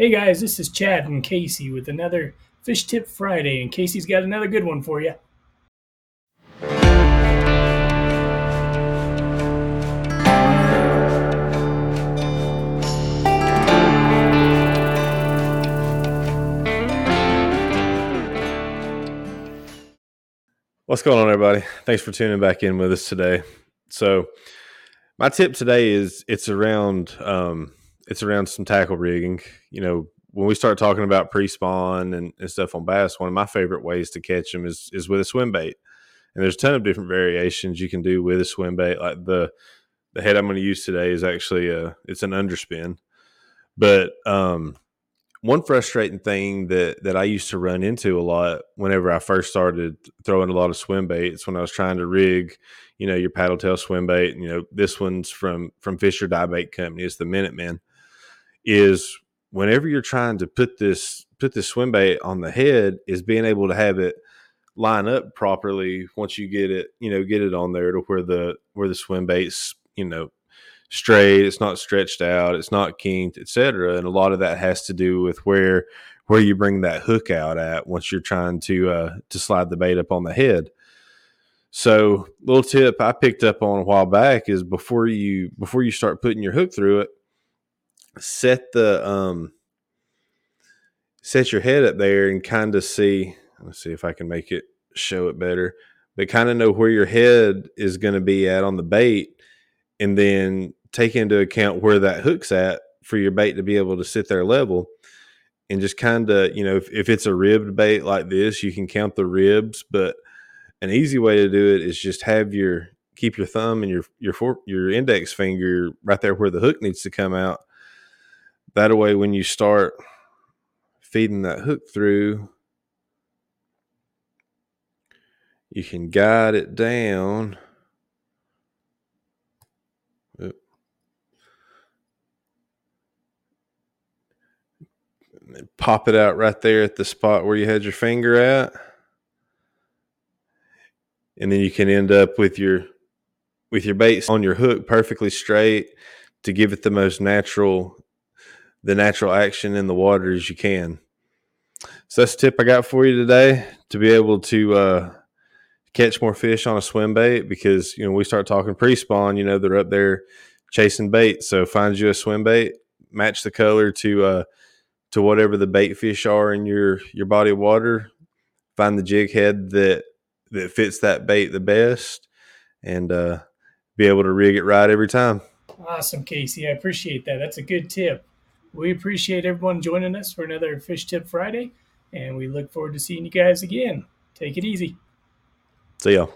Hey guys, this is Chad and Casey with another Fish Tip Friday, and Casey's got another good one for you. What's going on, everybody? Thanks for tuning back in with us today. So, my tip today is it's around um, it's around some tackle rigging. You know, when we start talking about pre-spawn and, and stuff on bass, one of my favorite ways to catch them is is with a swim bait. And there's a ton of different variations you can do with a swim bait. Like the the head I'm going to use today is actually a it's an underspin. But um, one frustrating thing that that I used to run into a lot whenever I first started throwing a lot of swim baits when I was trying to rig, you know, your paddle tail swim bait. You know, this one's from from Fisher Dye Bait Company. It's the Minuteman is whenever you're trying to put this put this swim bait on the head is being able to have it line up properly once you get it you know get it on there to where the where the swim bait's you know straight it's not stretched out it's not kinked etc and a lot of that has to do with where where you bring that hook out at once you're trying to uh to slide the bait up on the head. So little tip i picked up on a while back is before you before you start putting your hook through it set the um set your head up there and kind of see let's see if I can make it show it better but kind of know where your head is going to be at on the bait and then take into account where that hook's at for your bait to be able to sit there level and just kind of you know if, if it's a ribbed bait like this you can count the ribs but an easy way to do it is just have your keep your thumb and your your your index finger right there where the hook needs to come out that way when you start feeding that hook through you can guide it down. Pop it out right there at the spot where you had your finger at. And then you can end up with your with your bait on your hook perfectly straight to give it the most natural the natural action in the water as you can. So that's a tip I got for you today to be able to uh, catch more fish on a swim bait because you know we start talking pre-spawn. You know they're up there chasing bait, so find you a swim bait, match the color to uh, to whatever the bait fish are in your your body of water. Find the jig head that that fits that bait the best, and uh, be able to rig it right every time. Awesome, Casey. I appreciate that. That's a good tip. We appreciate everyone joining us for another Fish Tip Friday, and we look forward to seeing you guys again. Take it easy. See y'all.